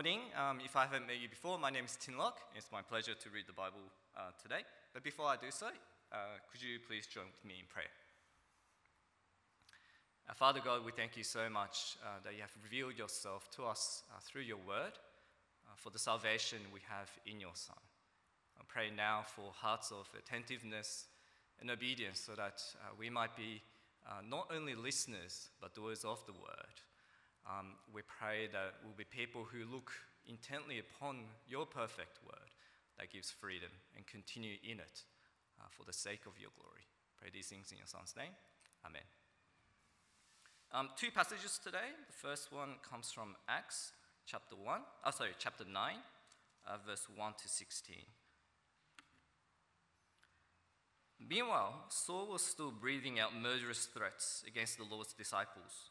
morning. Um, if I haven't met you before, my name is Tin Lock. It's my pleasure to read the Bible uh, today. But before I do so, uh, could you please join with me in prayer? Uh, Father God, we thank you so much uh, that you have revealed yourself to us uh, through your word uh, for the salvation we have in your Son. I pray now for hearts of attentiveness and obedience so that we might be not only listeners but doers of the word. Um, we pray that we'll be people who look intently upon your perfect word that gives freedom and continue in it uh, for the sake of your glory. Pray these things in your Son's name. Amen. Um, two passages today. The first one comes from Acts chapter 1, oh, sorry, chapter 9, uh, verse 1 to 16. Meanwhile, Saul was still breathing out murderous threats against the Lord's disciples.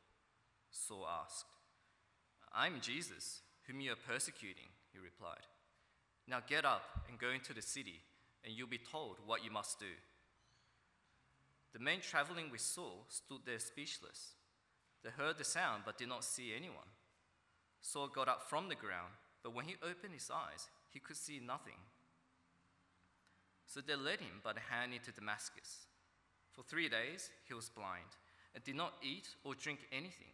Saul asked. I'm Jesus, whom you are persecuting, he replied. Now get up and go into the city, and you'll be told what you must do. The men traveling with Saul stood there speechless. They heard the sound but did not see anyone. Saul got up from the ground, but when he opened his eyes, he could see nothing. So they led him by the hand into Damascus. For three days he was blind and did not eat or drink anything.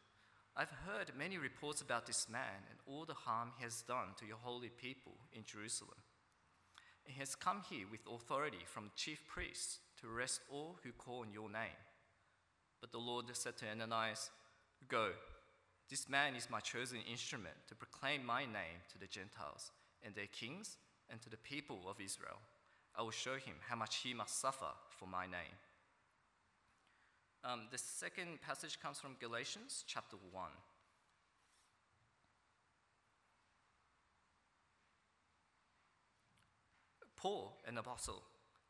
I've heard many reports about this man and all the harm he has done to your holy people in Jerusalem. He has come here with authority from the chief priests to arrest all who call on your name. But the Lord said to Ananias, Go, this man is my chosen instrument to proclaim my name to the Gentiles and their kings and to the people of Israel. I will show him how much he must suffer for my name. Um, the second passage comes from Galatians chapter 1. Paul, an apostle,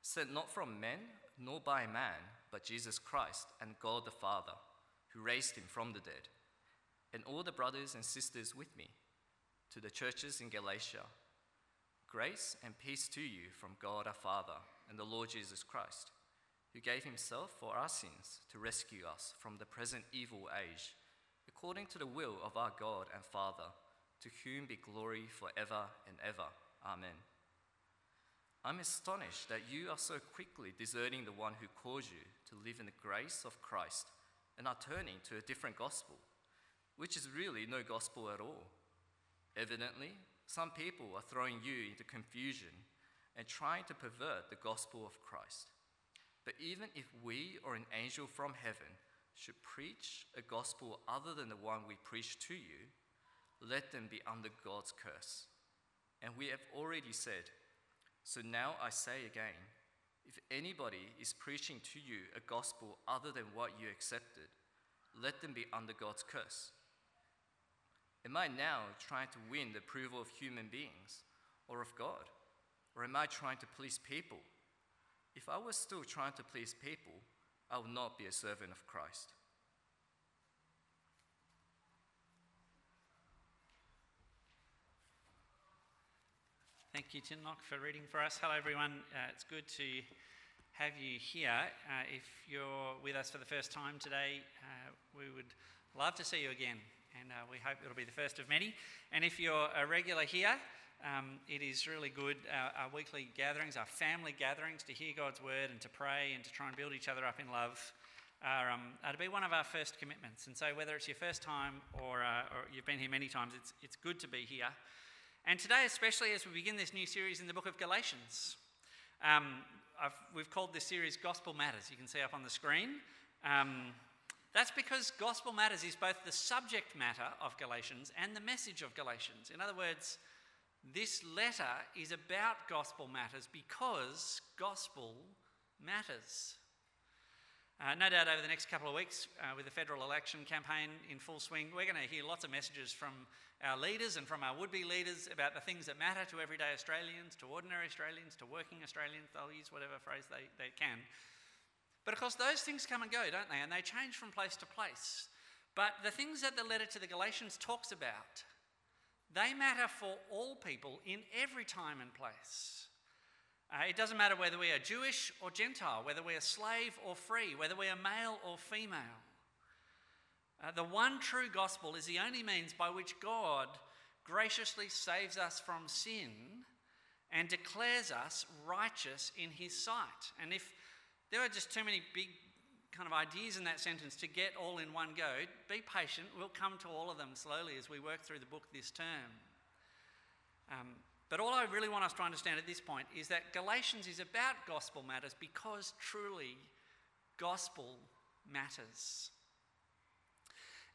sent not from men nor by man, but Jesus Christ and God the Father, who raised him from the dead, and all the brothers and sisters with me, to the churches in Galatia. Grace and peace to you from God our Father and the Lord Jesus Christ who gave himself for our sins to rescue us from the present evil age, according to the will of our God and Father, to whom be glory forever and ever. Amen. I'm astonished that you are so quickly deserting the one who called you to live in the grace of Christ and are turning to a different gospel, which is really no gospel at all. Evidently, some people are throwing you into confusion and trying to pervert the gospel of Christ. But even if we or an angel from heaven should preach a gospel other than the one we preach to you, let them be under God's curse. And we have already said, so now I say again, if anybody is preaching to you a gospel other than what you accepted, let them be under God's curse. Am I now trying to win the approval of human beings or of God? Or am I trying to please people? If I was still trying to please people, I would not be a servant of Christ. Thank you, Tinlock, for reading for us. Hello, everyone. Uh, it's good to have you here. Uh, if you're with us for the first time today, uh, we would love to see you again, and uh, we hope it'll be the first of many. And if you're a regular here, um, it is really good, our, our, weekly gatherings, our family gatherings, to hear God's word and to pray and to try and build each other up in love are, um, are to be one of our first commitments. And so, whether it's your first time or, uh, or you've been here many times, it's, it's good to be here. And today, especially as we begin this new series in the book of Galatians, um, we've called this series Gospel Matters. You can see up on the screen. Um, that's because Gospel Matters is both the subject matter of Galatians and the message of Galatians. In other words, this letter is about gospel matters because gospel matters. Uh, no doubt over the next couple of weeks, uh, with the federal election campaign in full swing, we're going to hear lots of messages from our leaders and from our would be leaders about the things that matter to everyday Australians, to ordinary Australians, to working Australians. They'll use whatever phrase they, they can. But of course, those things come and go, don't they? And they change from place to place. But the things that the letter to the Galatians talks about, they matter for all people in every time and place. Uh, it doesn't matter whether we are Jewish or Gentile, whether we are slave or free, whether we are male or female. Uh, the one true gospel is the only means by which God graciously saves us from sin and declares us righteous in his sight. And if there are just too many big kind of ideas in that sentence to get all in one go, be patient. We'll come to all of them slowly as we work through the book this term. Um, but all I really want us to understand at this point is that Galatians is about gospel matters because truly gospel matters.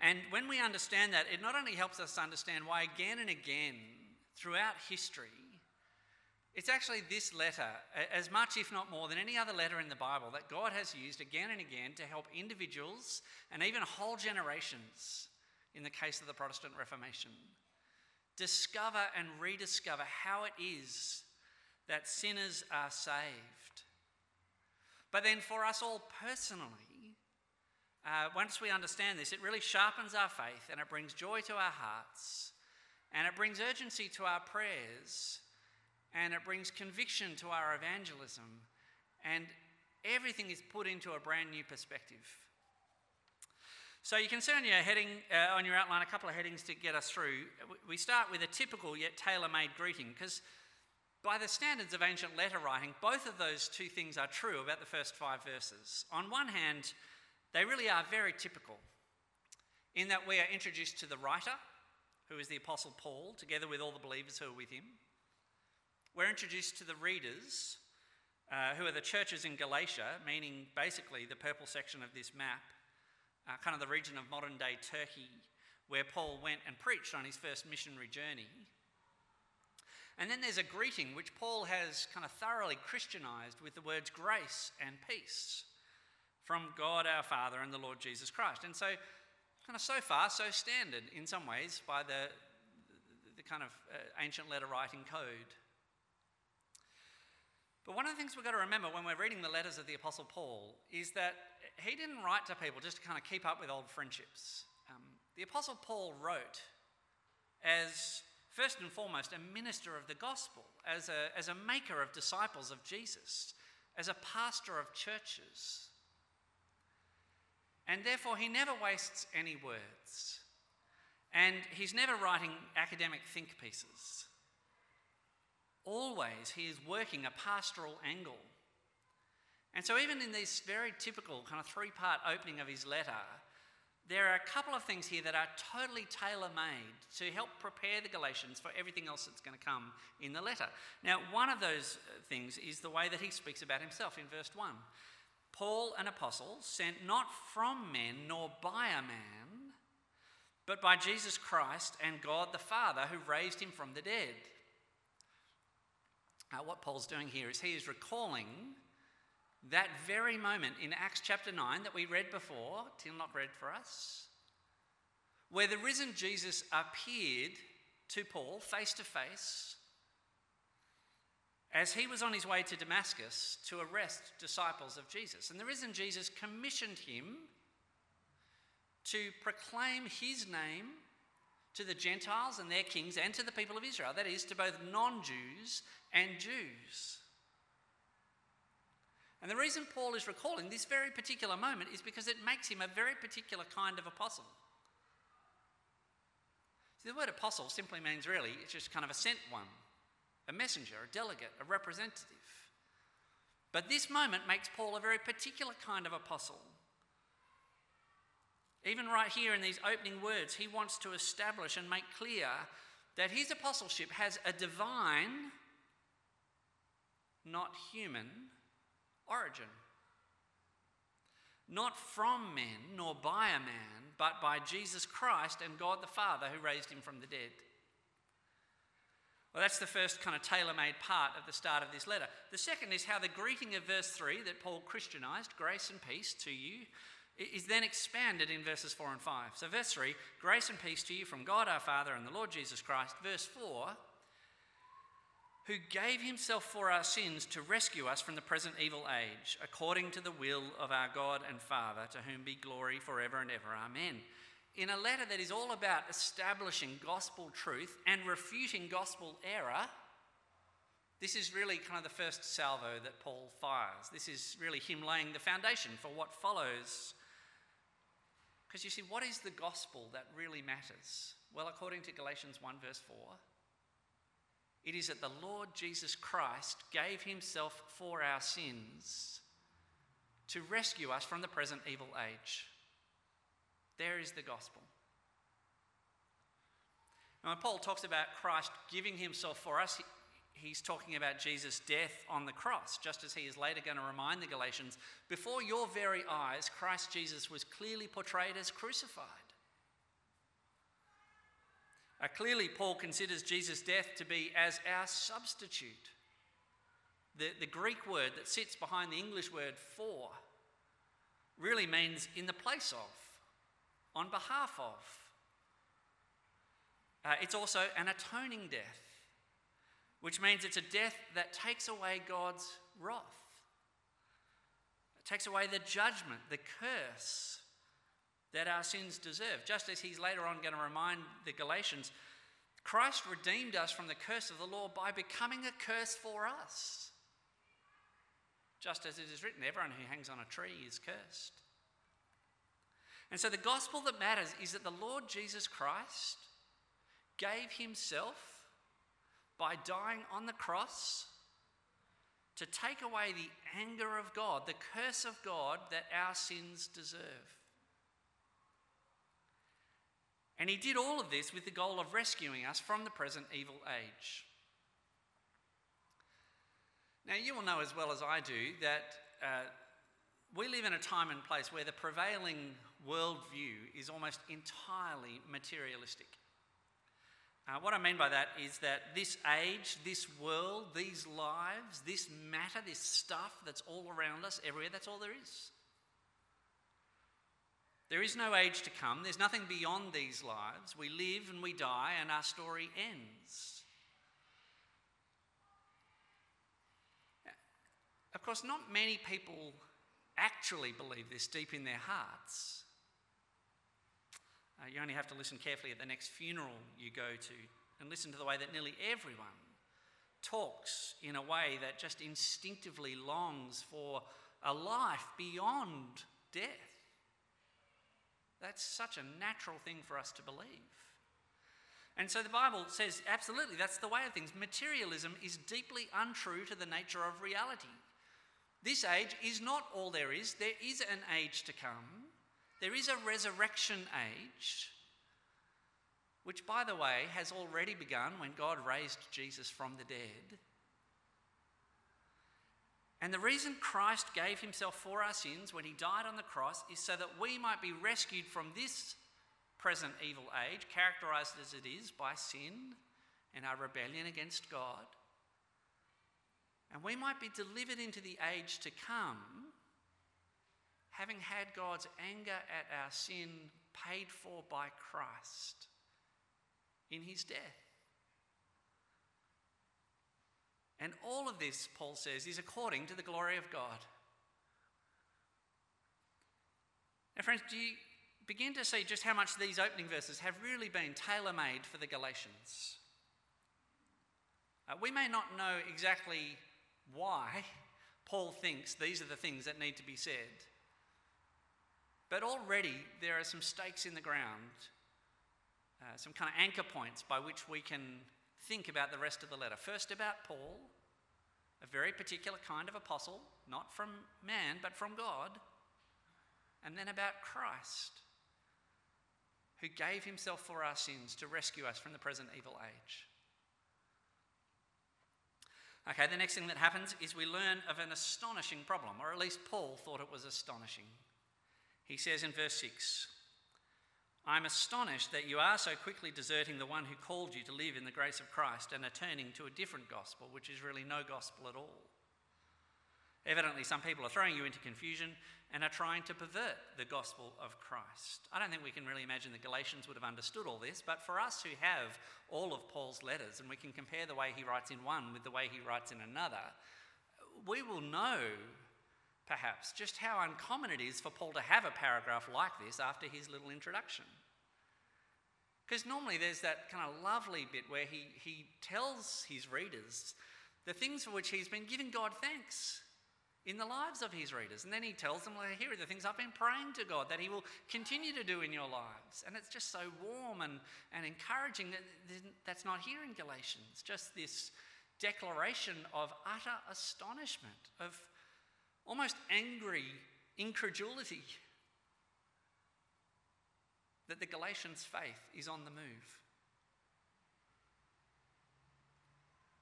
And when we understand that, it not only helps us understand why again and again throughout history, it's actually this letter, as much if not more than any other letter in the Bible, that God has used again and again to help individuals and even whole generations, in the case of the Protestant Reformation, discover and rediscover how it is that sinners are saved. But then for us all personally, uh, once we understand this, it really sharpens our faith and it brings joy to our hearts and it brings urgency to our prayers and it brings conviction to our evangelism and everything is put into a brand new perspective. So you can see on your heading, uh, on your outline, a couple of headings to get us through. We start with a typical yet tailor-made greeting because by the standards of ancient letter writing, both of those two things are true about the first five verses. On one hand, they really are very typical in that we are introduced to the writer, who is the Apostle Paul, together with all the believers who are with him. We're introduced to the readers, uh, who are the churches in Galatia, meaning basically the purple section of this map, uh, kind of the region of modern day Turkey, where Paul went and preached on his first missionary journey. And then there's a greeting which Paul has kind of thoroughly Christianized with the words grace and peace from God our Father and the Lord Jesus Christ. And so, kind of so far, so standard in some ways by the, the kind of uh, ancient letter writing code. But one of the things we've got to remember when we're reading the letters of the Apostle Paul is that he didn't write to people just to kind of keep up with old friendships. Um, the Apostle Paul wrote as, first and foremost, a minister of the gospel, as a, as a maker of disciples of Jesus, as a pastor of churches. And therefore, he never wastes any words. And he's never writing academic think pieces. Always, he is working a pastoral angle. And so, even in this very typical kind of three part opening of his letter, there are a couple of things here that are totally tailor made to help prepare the Galatians for everything else that's going to come in the letter. Now, one of those uh, things is the way that he speaks about himself in verse 1. Paul, an apostle, sent not from men nor by a man, but by Jesus Christ and God the Father who raised him from the dead. Now, what Paul's doing here is he is recalling that very moment in Acts chapter 9 that we read before, Tinlock read for us, where the risen Jesus appeared to Paul face to face as he was on his way to Damascus to arrest disciples of Jesus. And the risen Jesus commissioned him to proclaim his name to the Gentiles and their kings and to the people of Israel, that is, to both non Jews and Jews. And the reason Paul is recalling this very particular moment is because it makes him a very particular kind of apostle. See, the word apostle simply means really, it's just kind of a sent one a messenger, a delegate, a representative. But this moment makes Paul a very particular kind of apostle. Even right here in these opening words, he wants to establish and make clear that his apostleship has a divine, not human, origin. Not from men, nor by a man, but by Jesus Christ and God the Father who raised him from the dead. Well, that's the first kind of tailor made part of the start of this letter. The second is how the greeting of verse 3 that Paul Christianized, grace and peace to you, is then expanded in verses 4 and 5. So, verse 3, grace and peace to you from God our Father and the Lord Jesus Christ. Verse 4, who gave himself for our sins to rescue us from the present evil age, according to the will of our God and Father, to whom be glory forever and ever. Amen. In a letter that is all about establishing gospel truth and refuting gospel error, this is really kind of the first salvo that Paul fires. This is really him laying the foundation for what follows because you see, what is the gospel that really matters? Well, according to Galatians 1, verse 4, it is that the Lord Jesus Christ gave himself for our sins to rescue us from the present evil age. There is the gospel. Now, when Paul talks about Christ giving himself for us, he's talking about Jesus' death on the cross, just as he is later going to remind the Galatians before your very eyes, Christ Jesus was clearly portrayed as crucified. Uh, clearly, Paul considers Jesus' death to be as our substitute. The, the Greek word that sits behind the English word for really means in the place of, on behalf of. Uh, it's also an atoning death which means it's a death that takes away God's wrath. It takes away the judgment, the curse that our sins deserve. Just as he's later on going to remind the Galatians, Christ redeemed us from the curse of the law by becoming a curse for us. Just as it is written, everyone who hangs on a tree is cursed. And so the gospel that matters is that the Lord Jesus Christ gave himself by dying on the cross to take away the anger of God, the curse of God that our sins deserve. And he did all of this with the goal of rescuing us from the present evil age. Now, you will know as well as I do that uh, we live in a time and place where the prevailing worldview is almost entirely materialistic. Uh, what I mean by that is that this age, this world, these lives, this matter, this stuff that's all around us, everywhere, that's all there is. There is no age to come. There's nothing beyond these lives. We live and we die, and our story ends. Of course, not many people actually believe this deep in their hearts. Uh, you only have to listen carefully at the next funeral you go to and listen to the way that nearly everyone talks in a way that just instinctively longs for a life beyond death. That's such a natural thing for us to believe. And so the Bible says, absolutely, that's the way of things. Materialism is deeply untrue to the nature of reality. This age is not all there is, there is an age to come. There is a resurrection age, which, by the way, has already begun when God raised Jesus from the dead. And the reason Christ gave himself for our sins when he died on the cross is so that we might be rescued from this present evil age, characterized as it is by sin and our rebellion against God. And we might be delivered into the age to come having had God's anger at our sin paid for by Christ in his death. And all of this, Paul says, is according to the glory of God. Now, friends, do you begin to see just how much these opening verses have really been tailor made for the Galatians? Uh, we may not know exactly why Paul thinks these are the things that need to be said. But already there are some stakes in the ground, uh, some kind of anchor points by which we can think about the rest of the letter. First, about Paul, a very particular kind of apostle, not from man, but from God. And then about Christ, who gave himself for our sins to rescue us from the present evil age. Okay, the next thing that happens is we learn of an astonishing problem, or at least Paul thought it was astonishing. He says in verse 6 I'm astonished that you are so quickly deserting the one who called you to live in the grace of Christ and are turning to a different gospel, which is really no gospel at all. Evidently, some people are throwing you into confusion and are trying to pervert the gospel of Christ. I don't think we can really imagine the Galatians would have understood all this, but for us who have all of Paul's letters and we can compare the way he writes in one with the way he writes in another, we will know perhaps, just how uncommon it is for Paul to have a paragraph like this after his little introduction. Because normally there's that kind of lovely bit where he, he tells his readers the things for which he's been giving God thanks in the lives of his readers. And then he tells them, well, here are the things I've been praying to God that he will continue to do in your lives. And it's just so warm and, and encouraging that that's not here in Galatians. Just this declaration of utter astonishment, of almost angry incredulity that the Galatians' faith is on the move.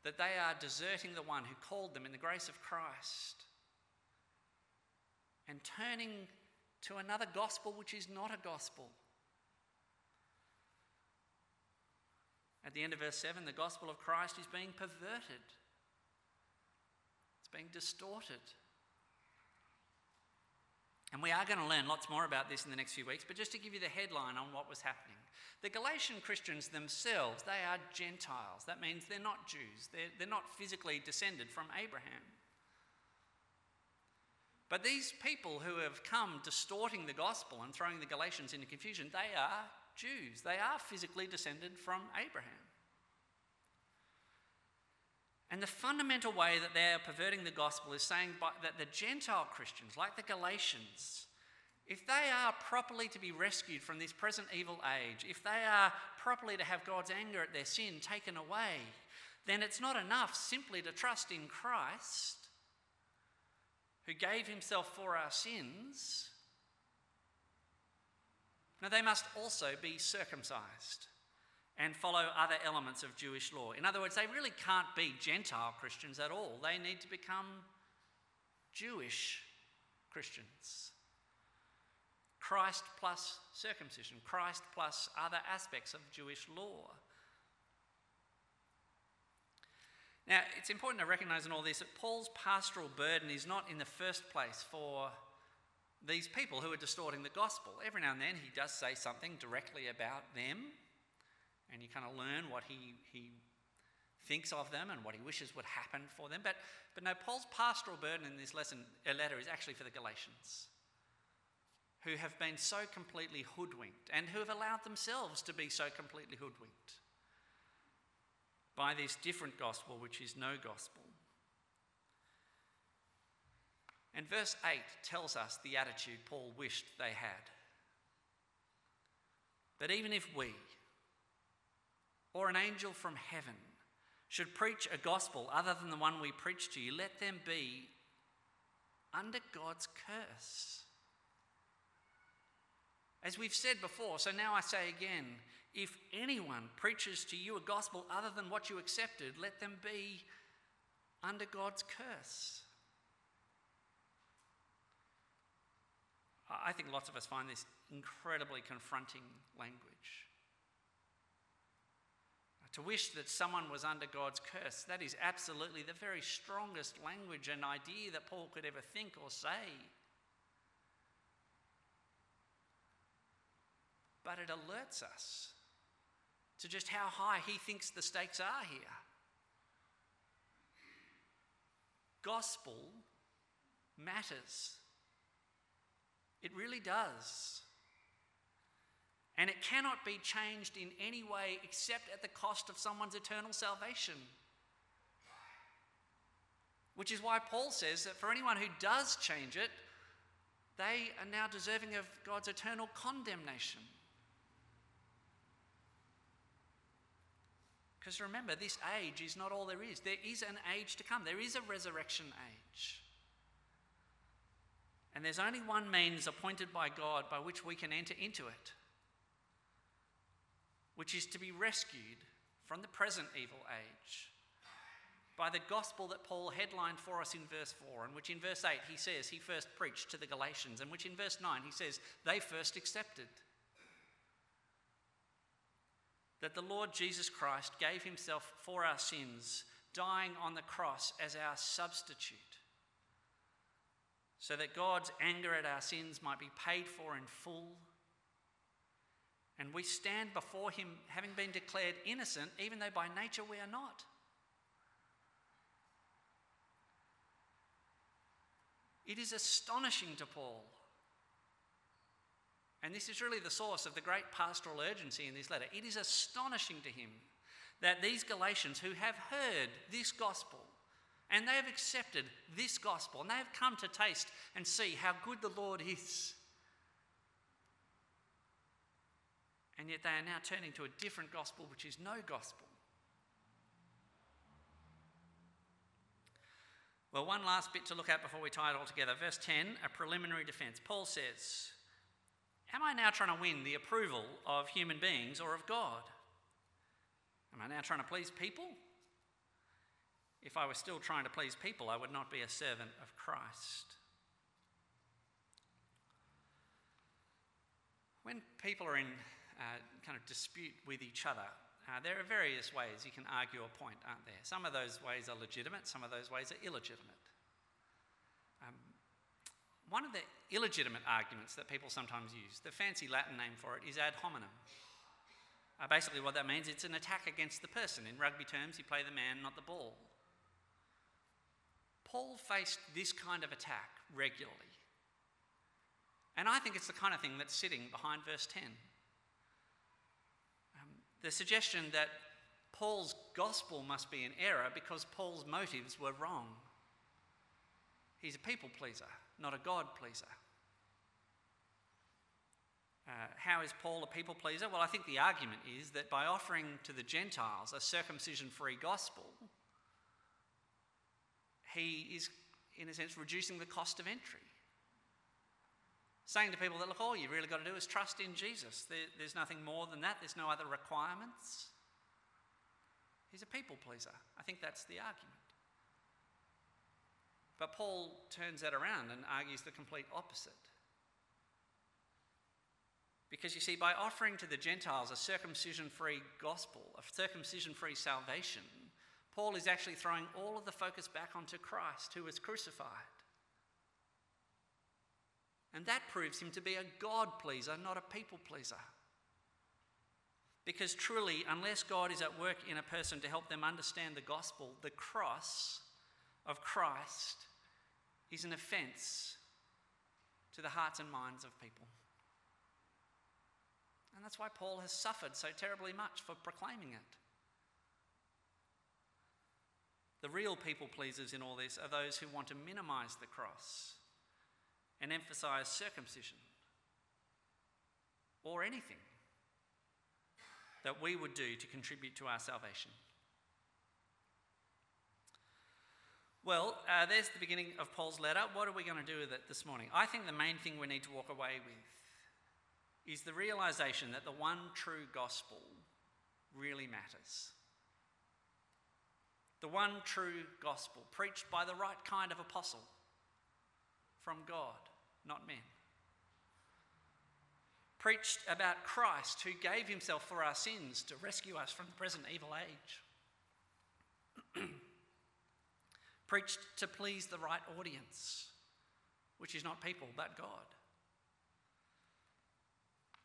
That they are deserting the one who called them in the grace of Christ and turning to another gospel which is not a gospel. At the end of verse 7, the gospel of Christ is being perverted, it's being distorted. And we are going to learn lots more about this in the next few weeks, but just to give you the headline on what was happening. The Galatian Christians themselves, they are Gentiles. That means they're not Jews, they're, they're not physically descended from Abraham. But these people who have come distorting the gospel and throwing the Galatians into confusion, they are Jews. They are physically descended from Abraham. And the fundamental way that they are perverting the gospel is saying that the Gentile Christians, like the Galatians, if they are properly to be rescued from this present evil age, if they are properly to have God's anger at their sin taken away, then it's not enough simply to trust in Christ, who gave himself for our sins. Now, they must also be circumcised and follow other elements of Jewish law. In other words, they really can't be Gentile Christians at all. They need to become Jewish Christians. Christ plus circumcision, Christ plus other aspects of Jewish law. Now, it's important to recognize in all this that Paul's pastoral burden is not in the first place for these people who are distorting the gospel. Every now and then he does say something directly about them, and you kind of learn what he, he thinks of them and what he wishes would happen for them. But, but no, Paul's pastoral burden in this lesson, uh, letter is actually for the Galatians, who have been so completely hoodwinked and who have allowed themselves to be so completely hoodwinked by this different gospel, which is no gospel. And verse 8 tells us the attitude Paul wished they had. But even if we, or an angel from heaven should preach a gospel other than the one we preach to you, let them be under God's curse. As we've said before, so now I say again if anyone preaches to you a gospel other than what you accepted, let them be under God's curse. I think lots of us find this incredibly confronting language. To wish that someone was under God's curse, that is absolutely the very strongest language and idea that Paul could ever think or say. But it alerts us to just how high he thinks the stakes are here. Gospel matters. It really does. And it cannot be changed in any way except at the cost of someone's eternal salvation. Which is why Paul says that for anyone who does change it, they are now deserving of God's eternal condemnation. Because remember, this age is not all there is. There is an age to come, there is a resurrection age. And there's only one means appointed by God by which we can enter into it which is to be rescued from the present evil age by the gospel that Paul headlined for us in verse 4, and which in verse 8 he says he first preached to the Galatians, and which in verse 9 he says they first accepted. That the Lord Jesus Christ gave himself for our sins, dying on the cross as our substitute, so that God's anger at our sins might be paid for in full. And we stand before him having been declared innocent, even though by nature we are not. It is astonishing to Paul. And this is really the source of the great pastoral urgency in this letter. It is astonishing to him that these Galatians who have heard this gospel and they have accepted this gospel and they have come to taste and see how good the Lord is. And yet they are now turning to a different gospel, which is no gospel. Well, one last bit to look at before we tie it all together. Verse 10, a preliminary defense. Paul says, Am I now trying to win the approval of human beings or of God? Am I now trying to please people? If I were still trying to please people, I would not be a servant of Christ. When people are in uh, kind of dispute with each other, uh, there are various ways you can argue a point, aren't there? Some of those ways are legitimate, some of those ways are illegitimate. Um, one of the illegitimate arguments that people sometimes use, the fancy Latin name for it is ad hominem. Uh, basically, what that means, it's an attack against the person. In rugby terms, you play the man, not the ball. Paul faced this kind of attack regularly. And I think it's the kind of thing that's sitting behind verse 10 the suggestion that Paul's gospel must be in error because Paul's motives were wrong. He's a people pleaser, not a God pleaser. Uh, how is Paul a people pleaser? Well, I think the argument is that by offering to the Gentiles a circumcision free gospel, he is, in a sense, reducing the cost of entry saying to people that, look, all you've really got to do is trust in Jesus. There, there's nothing more than that, there's no other requirements. He's a people pleaser. I think that's the argument. But Paul turns that around and argues the complete opposite. Because you see, by offering to the Gentiles a circumcision free gospel, a circumcision free salvation, Paul is actually throwing all of the focus back onto Christ, who was crucified. And that proves him to be a God pleaser, not a people pleaser. Because truly, unless God is at work in a person to help them understand the gospel, the cross of Christ is an offense to the hearts and minds of people. And that's why Paul has suffered so terribly much for proclaiming it. The real people pleasers in all this are those who want to minimize the cross and emphasize circumcision or anything that we would do to contribute to our salvation. Well, uh, there's the beginning of Paul's letter. What are we going to do with it this morning? I think the main thing we need to walk away with is the realization that the one true gospel really matters. The one true gospel, preached by the right kind of apostle from God not men. Preached about Christ who gave himself for our sins to rescue us from the present evil age. Preached to please the right audience, which is not people but God.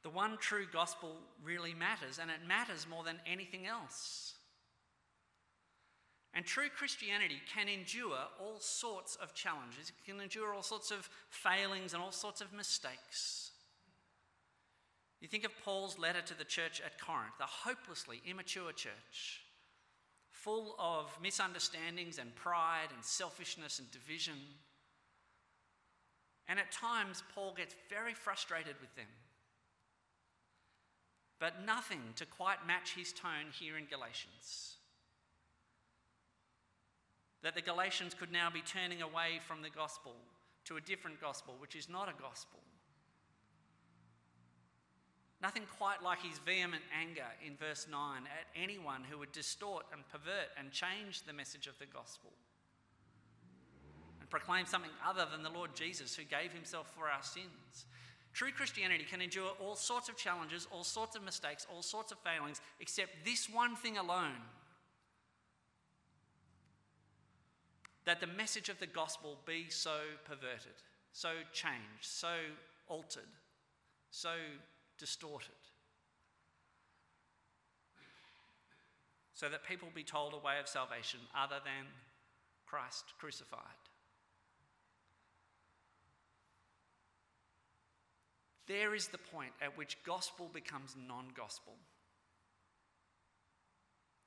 The one true gospel really matters, and it matters more than anything else. And true Christianity can endure all sorts of challenges, it can endure all sorts of failings and all sorts of mistakes. You think of Paul's letter to the church at Corinth, a hopelessly immature church, full of misunderstandings and pride and selfishness and division. And at times, Paul gets very frustrated with them. But nothing to quite match his tone here in Galatians that the Galatians could now be turning away from the gospel to a different gospel, which is not a gospel. Nothing quite like his vehement anger in verse 9 at anyone who would distort and pervert and change the message of the gospel and proclaim something other than the Lord Jesus who gave himself for our sins. True Christianity can endure all sorts of challenges, all sorts of mistakes, all sorts of failings, except this one thing alone that the message of the gospel be so perverted, so changed, so altered, so distorted. So that people be told a way of salvation other than Christ crucified. There is the point at which gospel becomes non gospel,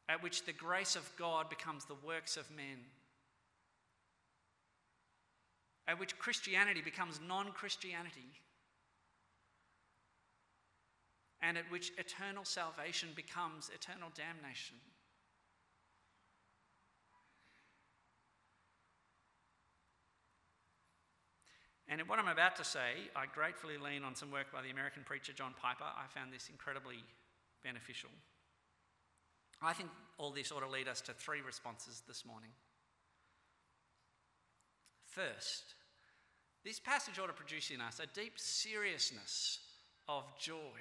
at which the grace of God becomes the works of men, at which Christianity becomes non Christianity and at which eternal salvation becomes eternal damnation. And in what I'm about to say, I gratefully lean on some work by the American preacher John Piper. I found this incredibly beneficial. I think all this ought to lead us to three responses this morning. First, this passage ought to produce in us a deep seriousness of joy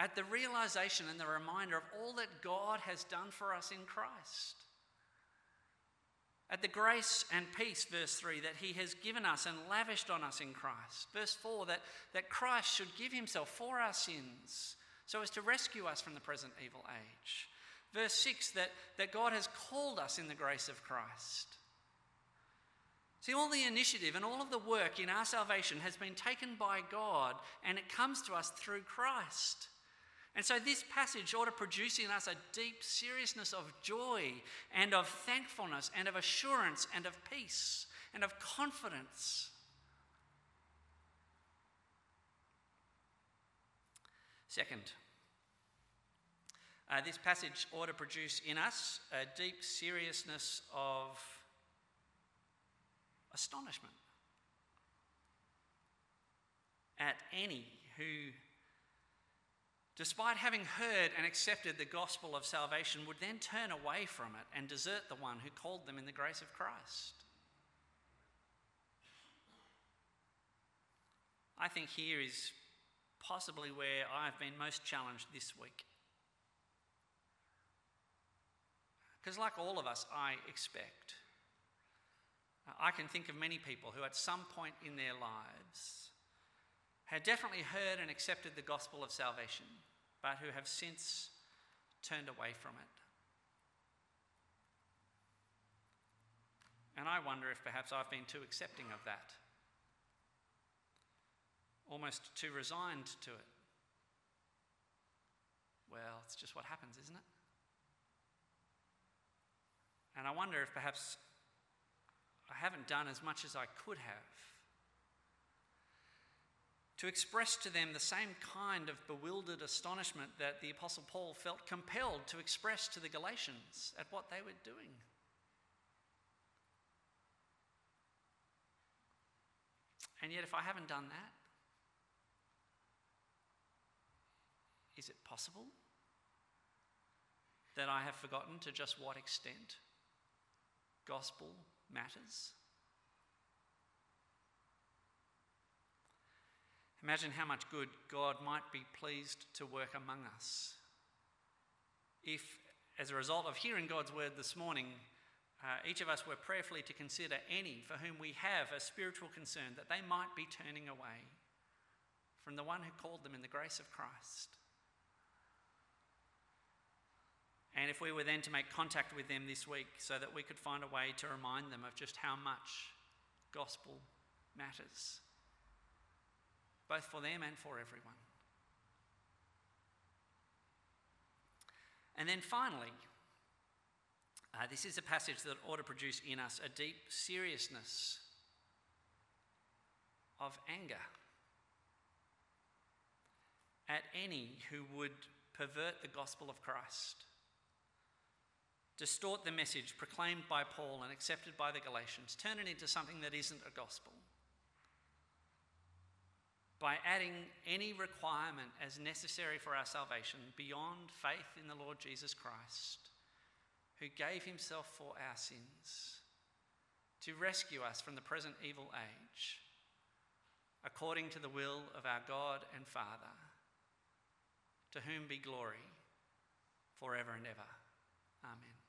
at the realization and the reminder of all that God has done for us in Christ. At the grace and peace, verse 3, that He has given us and lavished on us in Christ. Verse 4, that, that Christ should give Himself for our sins so as to rescue us from the present evil age. Verse 6, that, that God has called us in the grace of Christ. See, all the initiative and all of the work in our salvation has been taken by God and it comes to us through Christ. And so, this passage ought to produce in us a deep seriousness of joy and of thankfulness and of assurance and of peace and of confidence. Second, uh, this passage ought to produce in us a deep seriousness of astonishment at any who despite having heard and accepted the gospel of salvation, would then turn away from it and desert the one who called them in the grace of Christ. I think here is possibly where I've been most challenged this week. Because, like all of us, I expect. I can think of many people who, at some point in their lives, had definitely heard and accepted the gospel of salvation but who have since turned away from it. And I wonder if perhaps I've been too accepting of that, almost too resigned to it. Well, it's just what happens, isn't it? And I wonder if perhaps I haven't done as much as I could have to express to them the same kind of bewildered astonishment that the Apostle Paul felt compelled to express to the Galatians at what they were doing. And yet, if I haven't done that, is it possible that I have forgotten to just what extent gospel matters? Imagine how much good God might be pleased to work among us if, as a result of hearing God's word this morning, uh, each of us were prayerfully to consider any for whom we have a spiritual concern that they might be turning away from the one who called them in the grace of Christ. And if we were then to make contact with them this week so that we could find a way to remind them of just how much gospel matters both for them and for everyone. And then finally, uh, this is a passage that ought to produce in us a deep seriousness of anger at any who would pervert the gospel of Christ, distort the message proclaimed by Paul and accepted by the Galatians, turn it into something that isn't a gospel. by adding any requirement as necessary for our salvation beyond faith in the Lord Jesus Christ, who gave himself for our sins to rescue us from the present evil age, according to the will of our God and Father, to whom be glory forever and ever. Amen.